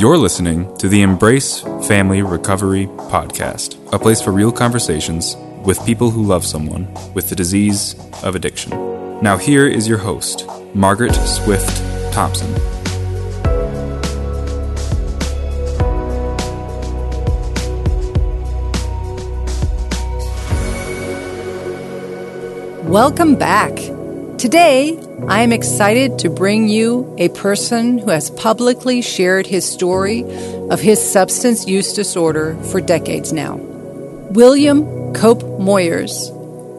You're listening to the Embrace Family Recovery Podcast, a place for real conversations with people who love someone with the disease of addiction. Now, here is your host, Margaret Swift Thompson. Welcome back. Today, I am excited to bring you a person who has publicly shared his story of his substance use disorder for decades now. William Cope Moyers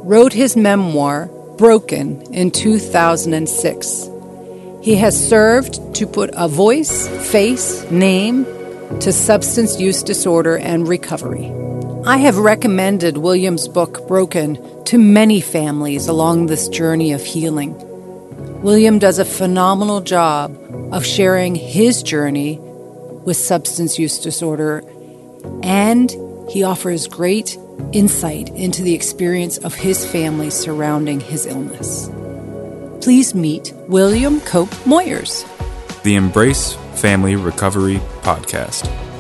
wrote his memoir, Broken, in 2006. He has served to put a voice, face, name to substance use disorder and recovery. I have recommended William's book, Broken, to many families along this journey of healing. William does a phenomenal job of sharing his journey with substance use disorder, and he offers great insight into the experience of his family surrounding his illness. Please meet William Cope Moyers. The Embrace Family Recovery Podcast.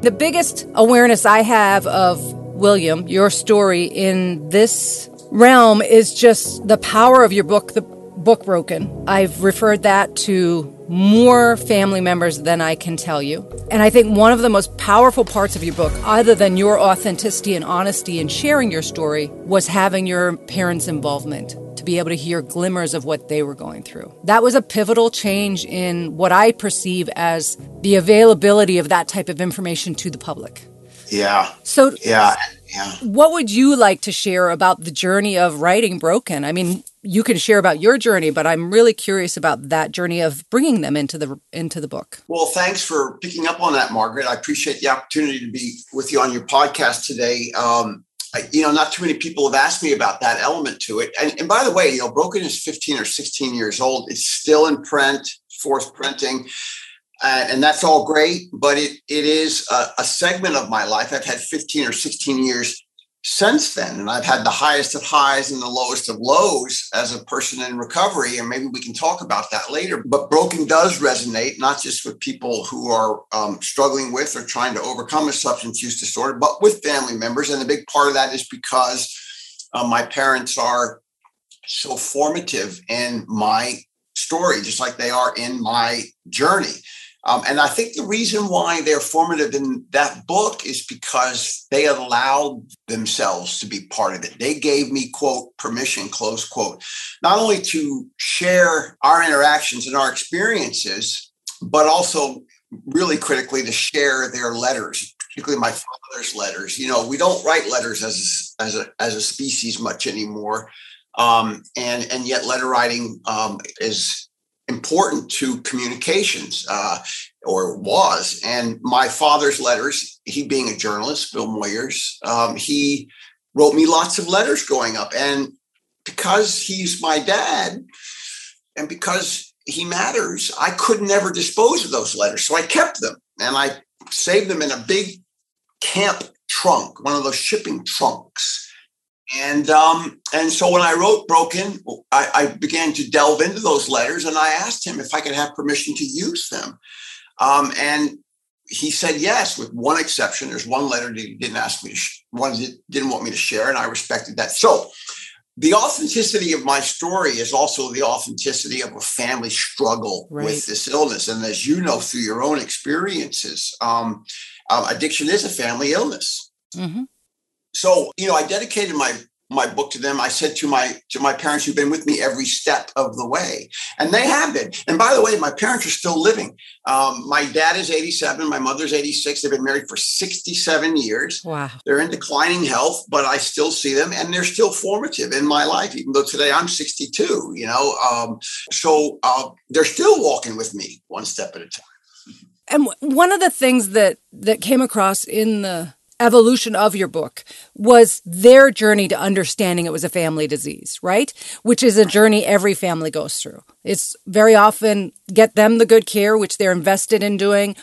The biggest awareness I have of William, your story in this realm is just the power of your book, the book Broken. I've referred that to more family members than I can tell you. And I think one of the most powerful parts of your book, other than your authenticity and honesty in sharing your story, was having your parents' involvement be able to hear glimmers of what they were going through. That was a pivotal change in what I perceive as the availability of that type of information to the public. Yeah. So, Yeah. Yeah. what would you like to share about the journey of writing Broken? I mean, you can share about your journey, but I'm really curious about that journey of bringing them into the into the book. Well, thanks for picking up on that, Margaret. I appreciate the opportunity to be with you on your podcast today. Um, you know, not too many people have asked me about that element to it. And, and by the way, you know, Broken is 15 or 16 years old. It's still in print, fourth printing. Uh, and that's all great, but it it is a, a segment of my life. I've had 15 or 16 years since then, and I've had the highest of highs and the lowest of lows as a person in recovery. And maybe we can talk about that later. But broken does resonate not just with people who are um, struggling with or trying to overcome a substance use disorder, but with family members. And a big part of that is because uh, my parents are so formative in my story, just like they are in my journey. Um, and I think the reason why they're formative in that book is because they allowed themselves to be part of it. They gave me, quote, permission, close quote, not only to share our interactions and our experiences, but also really critically to share their letters, particularly my father's letters. You know, we don't write letters as a, as a, as a species much anymore. Um, and, and yet letter writing um, is important to communications uh, or was. And my father's letters he being a journalist bill moyers um, he wrote me lots of letters growing up. And because he's my dad and because he matters i could never dispose of those letters. So i kept them and i saved them in a big camp trunk one of those shipping trunks and um, and so when I wrote Broken, I, I, began to delve into those letters, and I asked him if I could have permission to use them. Um, and he said yes, with one exception. There's one letter that he didn't ask me to, sh- one that didn't want me to share, and I respected that. So the authenticity of my story is also the authenticity of a family struggle Right. with this illness. And as you know through your own experiences, um, uh, addiction is a family illness hmm so you know i dedicated my my book to them. I said to my to my parents who've been with me every step of the way. And they have been. And by the way my parents are still living. Um, my dad is 87 my mother's 86 they've been married for 67 years. Wow. they're in declining health but i still see them and they're still formative in my life even though today i'm 62 you know? Um, so uh, they're still walking with me one step at a time. And w- one of the things that that came across in the evolution of your book was their journey to understanding it was a family disease, right? Which is a journey every family goes through. It's very often get them the good care, which they're invested in doing,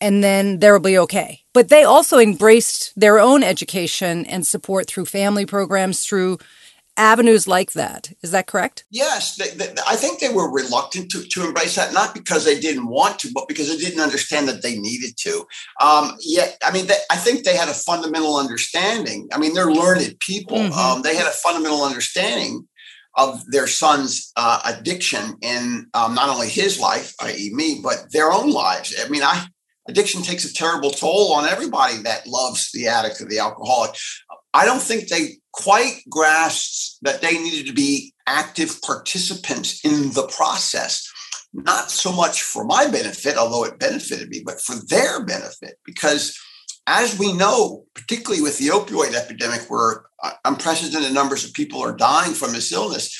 and then they'll be okay. But they also embraced their own education and support through family programs, through avenues like that. Is that correct? Yes. They, they, I think they were reluctant to, to embrace that, not because they didn't want to, but because they didn't understand that they needed to. Um, yet, I mean, they, I think they had a fundamental understanding. I mean, they're learned people. Mm-hmm. Um, they had a fundamental understanding of their son's uh, addiction in um, not only his life, i.e., me, but their own lives. I mean, I addiction takes a terrible toll on everybody that loves the addict or the alcoholic. I don't think they quite grasped that they needed to be active participants in the process. Not so much for my benefit, although it benefited me, but for their benefit. Because as we know, particularly with the opioid epidemic, where unprecedented numbers of people are dying from this illness,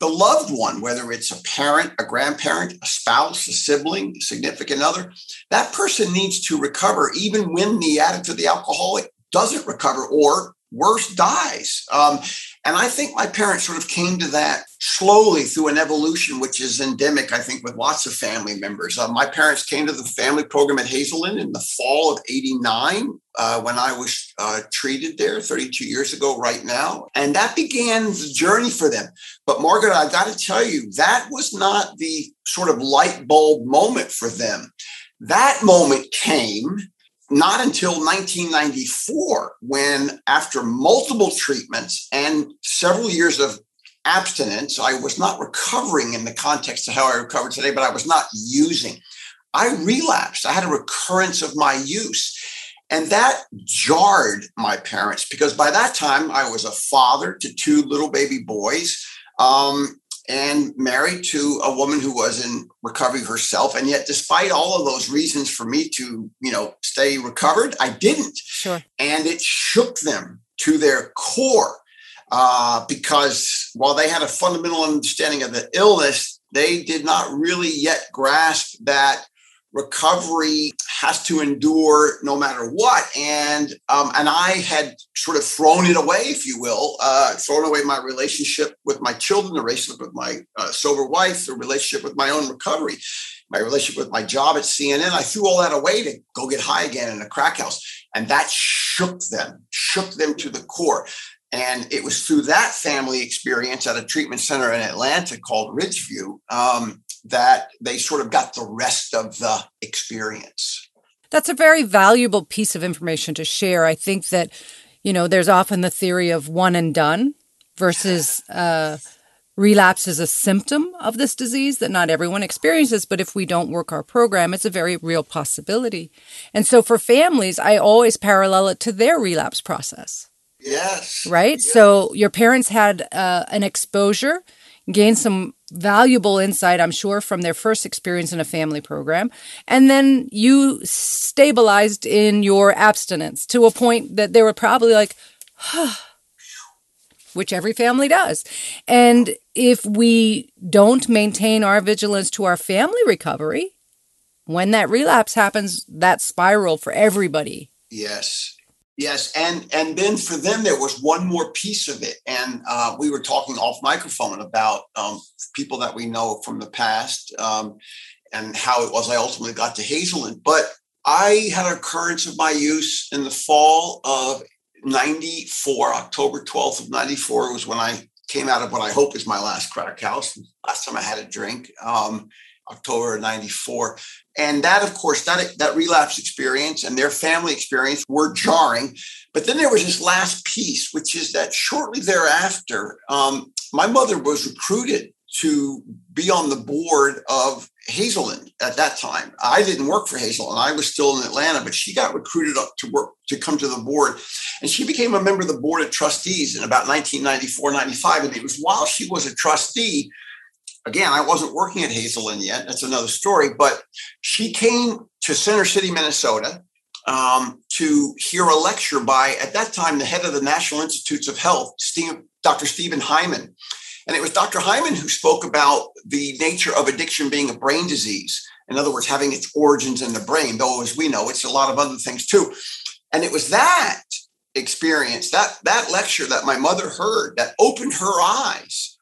the loved one, whether it's a parent, a grandparent, a spouse, a sibling, a significant other, that person needs to recover even when the addict or the alcoholic doesn't recover or worse dies. Um, and I think my parents sort of came to that slowly through an evolution, which is endemic, I think, with lots of family members. Uh, my parents came to the family program at Hazelden in the fall of 89 uh, when I was uh, treated there 32 years ago, right now. And that began the journey for them. But Margaret, I got to tell you, that was not the sort of light bulb moment for them. That moment came not until 1994 when after multiple treatments and several years of abstinence i was not recovering in the context of how i recovered today but i was not using. I relapsed. I had a recurrence of my use. And that jarred my parents because by that time i was a father to two little baby boys. Um, and married to a woman who was in recovery herself. And yet, despite all of those reasons for me to, you know, stay recovered, I didn't. Sure. And it shook them to their core uh, because while they had a fundamental understanding of the illness, they did not really yet grasp that recovery has to endure no matter what. And um, and I had sort of thrown it away, if you will, uh, thrown away my relationship with my children, the relationship with my uh, sober wife, the relationship with my own recovery, my relationship with my job at CNN. I threw all that away to go get high again in a crack house, and that shook them, shook them to the core. And it was through that family experience at a treatment center in Atlanta called Ridgeview um, that they sort of got the rest of the experience. That's a very valuable piece of information to share. I think that, you know, there's often the theory of one and done versus uh, relapse is a symptom of this disease that not everyone experiences. But if we don't work our program, it's a very real possibility. And so for families, I always parallel it to their relapse process. Yes. Right? Yes. So your parents had uh, an exposure, gained some valuable insight, I'm sure, from their first experience in a family program. And then you stabilized in your abstinence to a point that they were probably like, huh, which every family does. And if we don't maintain our vigilance to our family recovery, when that relapse happens, that spiral for everybody. Yes. Yes, and and then for them there was one more piece of it, and uh, we were talking off microphone about um, people that we know from the past um, and how it was I ultimately got to Hazelden. But I had an occurrence of my use in the fall of '94, October 12th of '94 was when I came out of what I hope is my last crack house. Last time I had a drink. Um, October of 94. And that, of course, that, that relapse experience and their family experience were jarring. But then there was this last piece, which is that shortly thereafter, um, my mother was recruited to be on the board of Hazelden at that time. I didn't work for Hazelden. I was still in Atlanta, but she got recruited up to work to come to the board. And she became a member of the board of trustees in about 1994, 95. And it was while she was a trustee again, I wasn't working at Hazelden yet. That's another story. But she came to Center City, Minnesota, um, to hear a lecture by, at that time, the head of the National Institutes of Health, Steve, Dr. Steven Hyman. And it was Dr. Hyman who spoke about the nature of addiction being a brain disease. In other words, having its origins in the brain, though, as we know, it's a lot of other things too. And it was that experience, that, that lecture that my mother heard that opened her eyes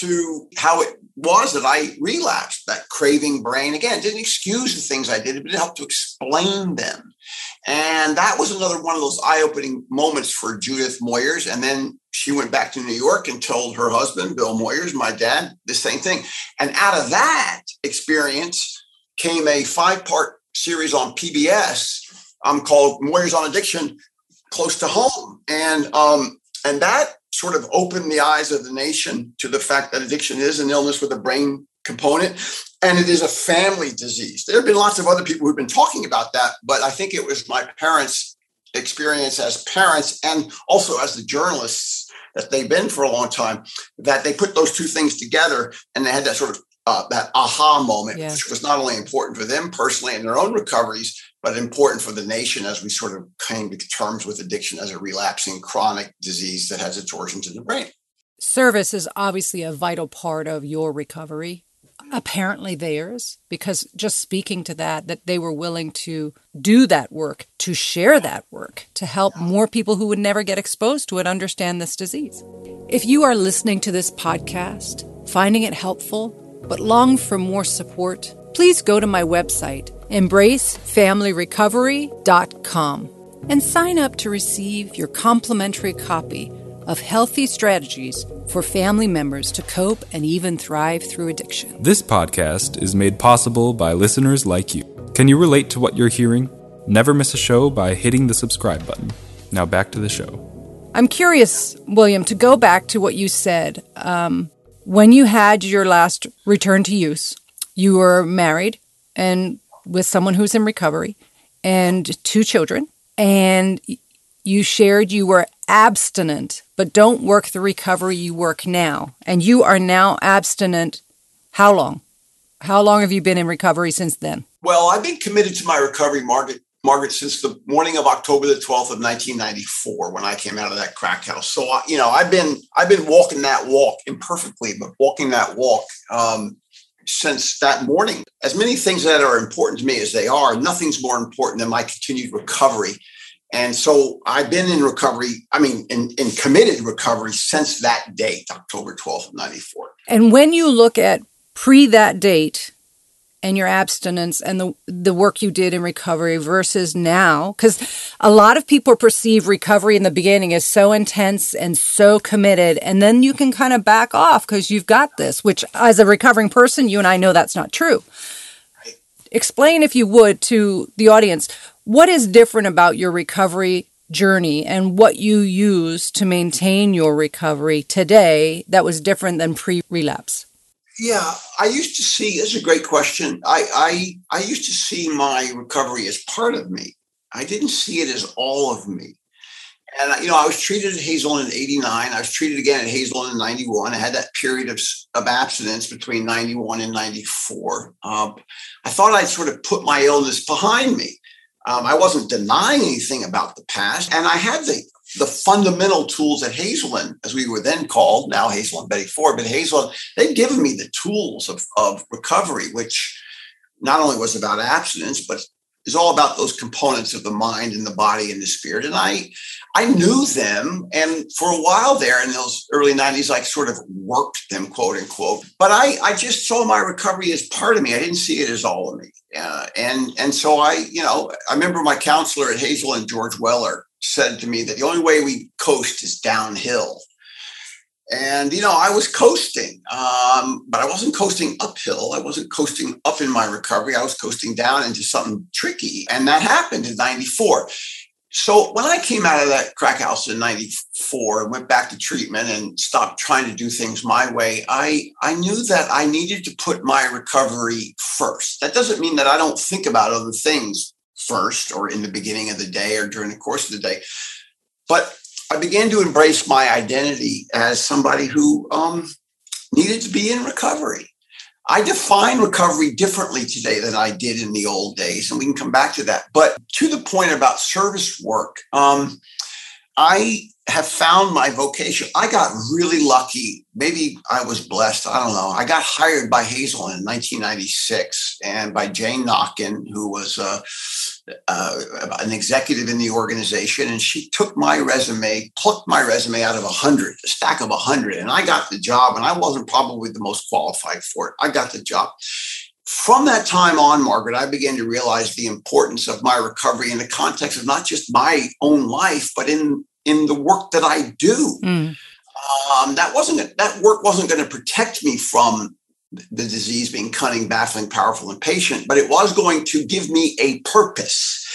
to how it was that I relapsed, that craving brain. Again, didn't excuse the things I did, but it helped to explain them. And that was another one of those eye opening moments for Judith Moyers. And then she went back to New York and told her husband, Bill Moyers, my dad, the same thing. And out of that experience came a five part series on PBS um, called Moyers on Addiction Close to Home. And, um, and that sort of opened the eyes of the nation to the fact that addiction is an illness with a brain component and it is a family disease. There have been lots of other people who've been talking about that, but I think it was my parents' experience as parents and also as the journalists that they've been for a long time that they put those two things together and they had that sort of uh, that aha moment, yeah. which was not only important for them personally in their own recoveries, but important for the nation as we sort of came to terms with addiction as a relapsing chronic disease that has its origins in the brain. Service is obviously a vital part of your recovery apparently theirs because just speaking to that that they were willing to do that work to share that work to help more people who would never get exposed to it understand this disease if you are listening to this podcast finding it helpful but long for more support please go to my website embracefamilyrecovery.com and sign up to receive your complimentary copy of healthy strategies for family members to cope and even thrive through addiction. This podcast is made possible by listeners like you. Can you relate to what you're hearing? Never miss a show by hitting the subscribe button. Now back to the show. I'm curious, William, to go back to what you said. Um, when you had your last return to use, you were married and with someone who's in recovery and two children, and you shared you were abstinent, but don't work the recovery you work now. And you are now abstinent. How long? How long have you been in recovery since then? Well, I've been committed to my recovery, Margaret, Margaret, since the morning of October the 12th of 1994 when I came out of that crack house. So, you know, I've been I've been walking that walk imperfectly, but walking that walk um, since that morning. As many things that are important to me as they are, nothing's more important than my continued recovery and so I've been in recovery, I mean, in, in committed recovery since that date, October 12th 94. And when you look at pre that date and your abstinence and the, the work you did in recovery versus now, because a lot of people perceive recovery in the beginning as so intense and so committed. And then you can kind of back off because you've got this, which as a recovering person, you and I know that's not true. Explain, if you would, to the audience what is different about your recovery journey and what you use to maintain your recovery today that was different than pre relapse? Yeah, I used to see. This is a great question. I, I I used to see my recovery as part of me. I didn't see it as all of me. And you know, I was treated at Hazelden in '89. I was treated again at Hazelden in '91. I had that period of, of abstinence between '91 and '94. Um, I thought I'd sort of put my illness behind me. Um, I wasn't denying anything about the past, and I had the the fundamental tools at Hazelden, as we were then called, now Hazelden Betty Ford, but Hazelden, they'd given me the tools of, of recovery, which not only was about abstinence, but is all about those components of the mind and the body and the spirit. And I I knew them. And for a while there in those early 90s, I sort of worked them, quote unquote. But I, I just saw my recovery as part of me. I didn't see it as all of me. Uh, and, and so I, you know, I remember my counselor at Hazelden George Weller said to me that the only way we coast is downhill. And, you know, I was coasting, um, but I wasn't coasting uphill. I wasn't coasting up in my recovery. I was coasting down into something tricky. And that happened in 94. So when I came out of that crack house in 94 and went back to treatment and stopped trying to do things my way, I, I knew that I needed to put my recovery first. That doesn't mean that I don't think about other things first or in the beginning of the day or during the course of the day. But I began to embrace my identity as somebody who um, needed to be in recovery. I define recovery differently today than I did in the old days, and we can come back to that. But to the point about service work, um, I have found my vocation. I got really lucky. Maybe I was blessed. I don't know. I got hired by Hazelden 1996 and by Jane Nakken, who was uh, uh, an executive in the organization. And she took my resume, plucked my resume out of a hundred, a stack of a hundred, and I got the job. And I wasn't probably the most qualified for it. I got the job from that time on, Margaret, I began to realize the importance of my recovery in the context of not just my own life, but in in the work that I do. Mm. Um, that wasn't that work wasn't going to protect me from the disease being cunning, baffling, powerful, and patient, but it was going to give me a purpose.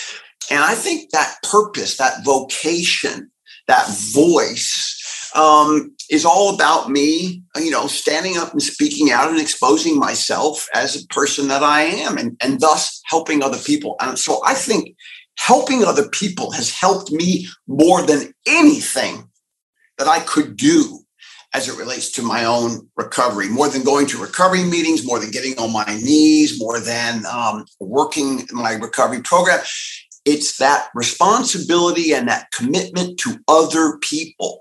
And I think that purpose, that vocation, that voice um, is all about me, you know, standing up and speaking out and exposing myself as a person that I am and, and thus helping other people. And so I think helping other people has helped me more than anything that I could do as it relates to my own recovery, more than going to recovery meetings, more than getting on my knees, more than um, working my recovery program. It's that responsibility and that commitment to other people.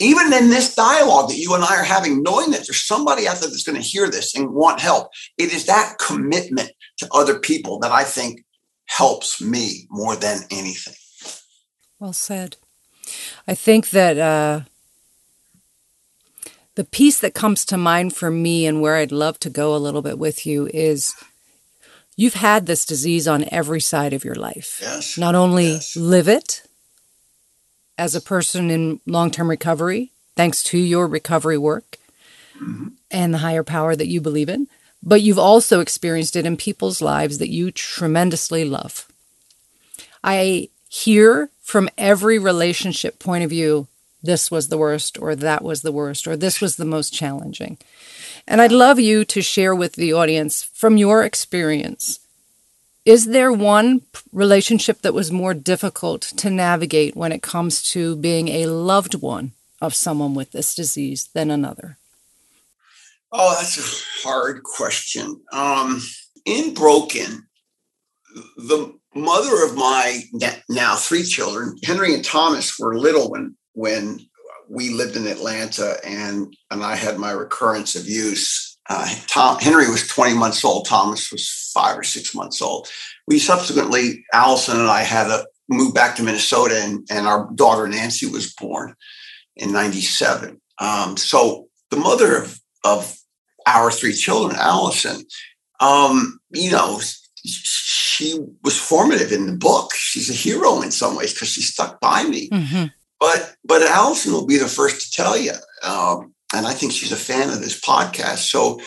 Even in this dialogue that you and I are having, knowing that there's somebody out there that's going to hear this and want help, it is that commitment to other people that I think helps me more than anything. Well said. I think that uh, the piece that comes to mind for me and where I'd love to go a little bit with you is you've had this disease on every side of your life. Yes. Not only yes. live it as a person in long term recovery, thanks to your recovery work mm-hmm. and the higher power that you believe in, but you've also experienced it in people's lives that you tremendously love. I hear from every relationship point of view this was the worst, or that was the worst, or this was the most challenging. And I'd love you to share with the audience from your experience. Is there one relationship that was more difficult to navigate when it comes to being a loved one of someone with this disease than another? Oh, that's a hard question. Um, in Broken, the mother of my now three children, Henry and Thomas, were little when when we lived in Atlanta and and I had my recurrence of use. Uh, Tom Henry was 20 months old. Thomas was five or six months old. We subsequently, Allison and I had to move back to Minnesota, and, and our daughter Nancy was born in '97. Um, so the mother of of our three children, Allison, um, you know, she was formative in the book. She's a hero in some ways because she stuck by me. Mm-hmm. But but Allison will be the first to tell you, um, and I think she's a fan of this podcast. So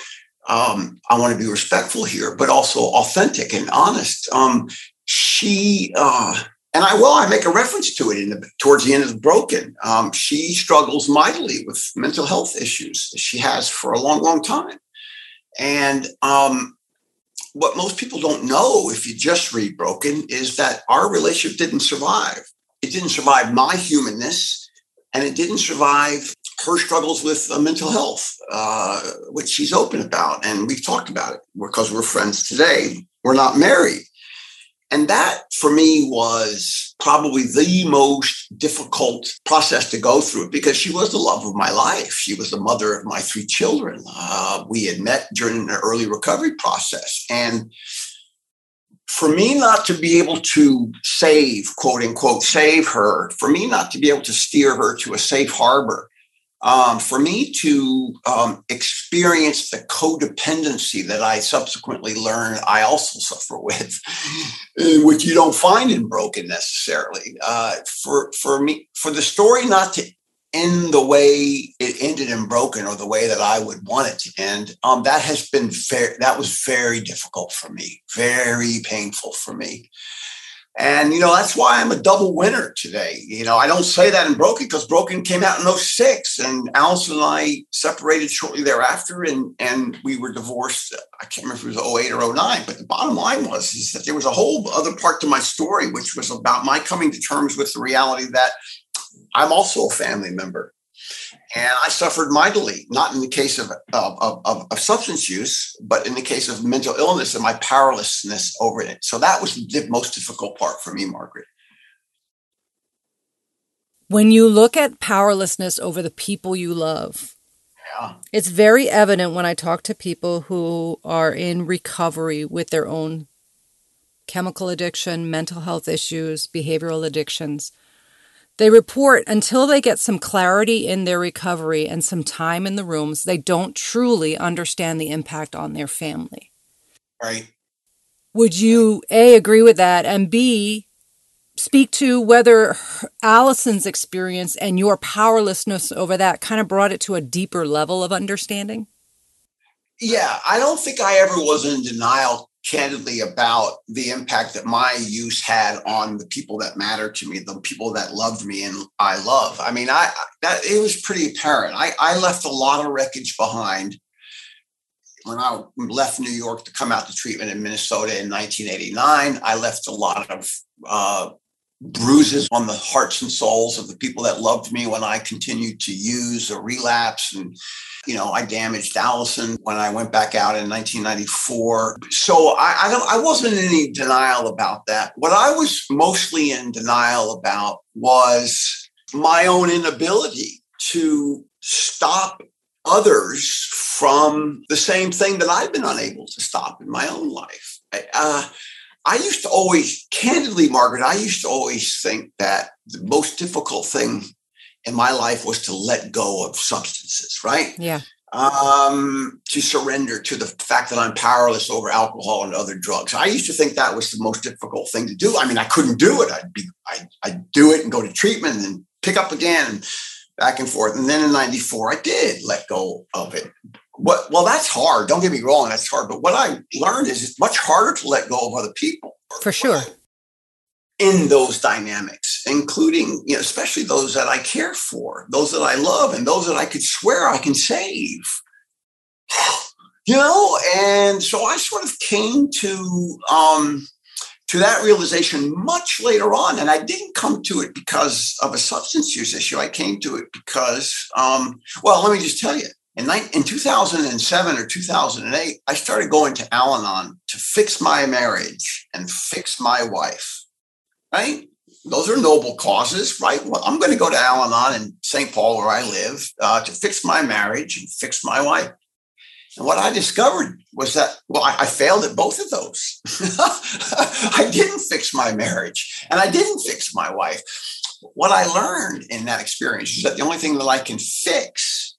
um, I want to be respectful here, but also authentic and honest. Um, she uh, and I will I make a reference to it in the towards the end of broken. Um, she struggles mightily with mental health issues. She has for a long, long time, and um, what most people don't know if you just read broken is that our relationship didn't survive it didn't survive my humanness, and it didn't survive her struggles with uh, mental health, uh, which she's open about. And we've talked about it because we're friends today. We're not married. And that for me was probably the most difficult process to go through because she was the love of my life. She was the mother of my three children. Uh, we had met during an early recovery process. And for me not to be able to save, quote unquote, save her, for me not to be able to steer her to a safe harbor, um, for me to um, experience the codependency that I subsequently learned I also suffer with, which you don't find in broken necessarily. Uh, for for me, for the story not to end the way it ended in broken or the way that I would want it to end. Um, that has been very, that was very difficult for me, very painful for me. And, you know, that's why I'm a double winner today. You know, I don't say that in Broken because Broken came out in 06 and Allison and I separated shortly thereafter and, and we were divorced. I can't remember if it was 08 or 09, but the bottom line was is that there was a whole other part to my story, which was about my coming to terms with the reality that I'm also a family member. And I suffered mightily, not in the case of, of, of, of, substance use, but in the case of mental illness and my powerlessness over it. So that was the most difficult part for me, Margaret. When you look at powerlessness over the people you love, yeah. it's very evident when I talk to people who are in recovery with their own chemical addiction, mental health issues, behavioral addictions they report until they get some clarity in their recovery and some time in the rooms, they don't truly understand the impact on their family. Right. Would you A, agree with that? And B, speak to whether Allison's experience and your powerlessness over that kind of brought it to a deeper level of understanding? Yeah, I don't think I ever was in denial candidly about the impact that my use had on the people that matter to me, the people that loved me and I love. I mean, I that it was pretty apparent. I, I left a lot of wreckage behind when I left New York to come out to treatment in Minnesota in 1989. I left a lot of uh, bruises on the hearts and souls of the people that loved me when I continued to use or relapse. And, you know, I damaged Allison when I went back out in 1994. So I, I, don't, I wasn't in any denial about that. What I was mostly in denial about was my own inability to stop others from the same thing that I've been unable to stop in my own life. Uh, I used to always, candidly, Margaret, I used to always think that the most difficult thing in my life was to let go of substances, right? Yeah. Um, to surrender to the fact that I'm powerless over alcohol and other drugs. I used to think that was the most difficult thing to do. I mean, I couldn't do it. I'd be, I'd, I'd do it and go to treatment and pick up again and back and forth. And then in 94, I did let go of it what well that's hard don't get me wrong that's hard but what i learned is it's much harder to let go of other people. For sure. In those dynamics including you know especially those that i care for those that i love and those that i could swear i can save. You know and so i sort of came to um to that realization much later on and i didn't come to it because of a substance use issue i came to it because um well let me just tell you in, in 2007 or 2008, I started going to Al Anon to fix my marriage and fix my wife, right? Those are noble causes, right? Well, I'm going to go to Al Anon in St. Paul, where I live, uh, to fix my marriage and fix my wife. And what I discovered was that, well, I, I failed at both of those. I didn't fix my marriage and I didn't fix my wife. What I learned in that experience is that the only thing that I can fix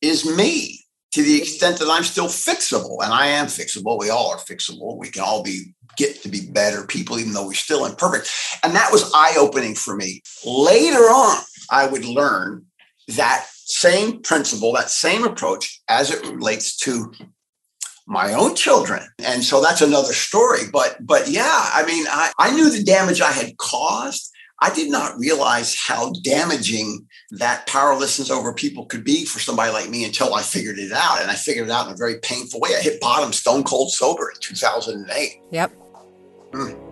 is me to the extent that I'm still fixable, and I am fixable. We all are fixable. We can all be get to be better people, even though we're still imperfect. And that was eye opening for me. Later on, I would learn that same principle, that same approach as it relates to my own children. And so that's another story. But but yeah, I mean, I, I knew the damage I had caused. I did not realize how damaging that powerlessness over people could be for somebody like me until I figured it out. And I figured it out in a very painful way. I hit bottom stone cold sober in 2008. Yep. Mm.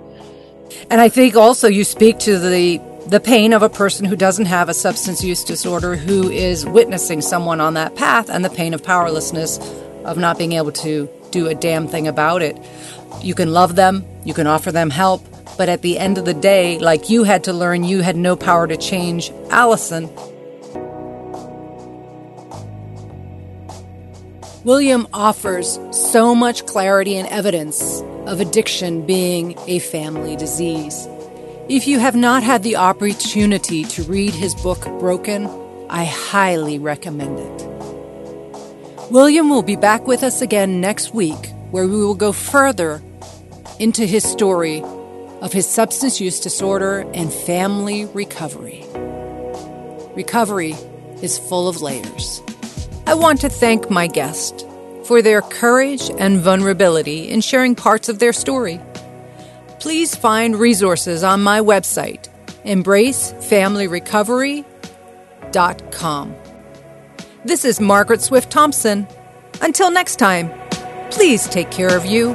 And I think also you speak to the the pain of a person who doesn't have a substance use disorder who is witnessing someone on that path and the pain of powerlessness of not being able to do a damn thing about it. You can love them, you can offer them help, but at the end of the day, like you had to learn, you had no power to change Allison. William offers so much clarity and evidence of addiction being a family disease. If you have not had the opportunity to read his book, Broken, I highly recommend it. William will be back with us again next week, where we will go further into his story of his substance use disorder and family recovery. Recovery is full of layers. I want to thank my guest for their courage and vulnerability in sharing parts of their story. Please find resources on my website, embracefamilyrecovery.com. This is Margaret Swift Thompson. Until next time, please take care of you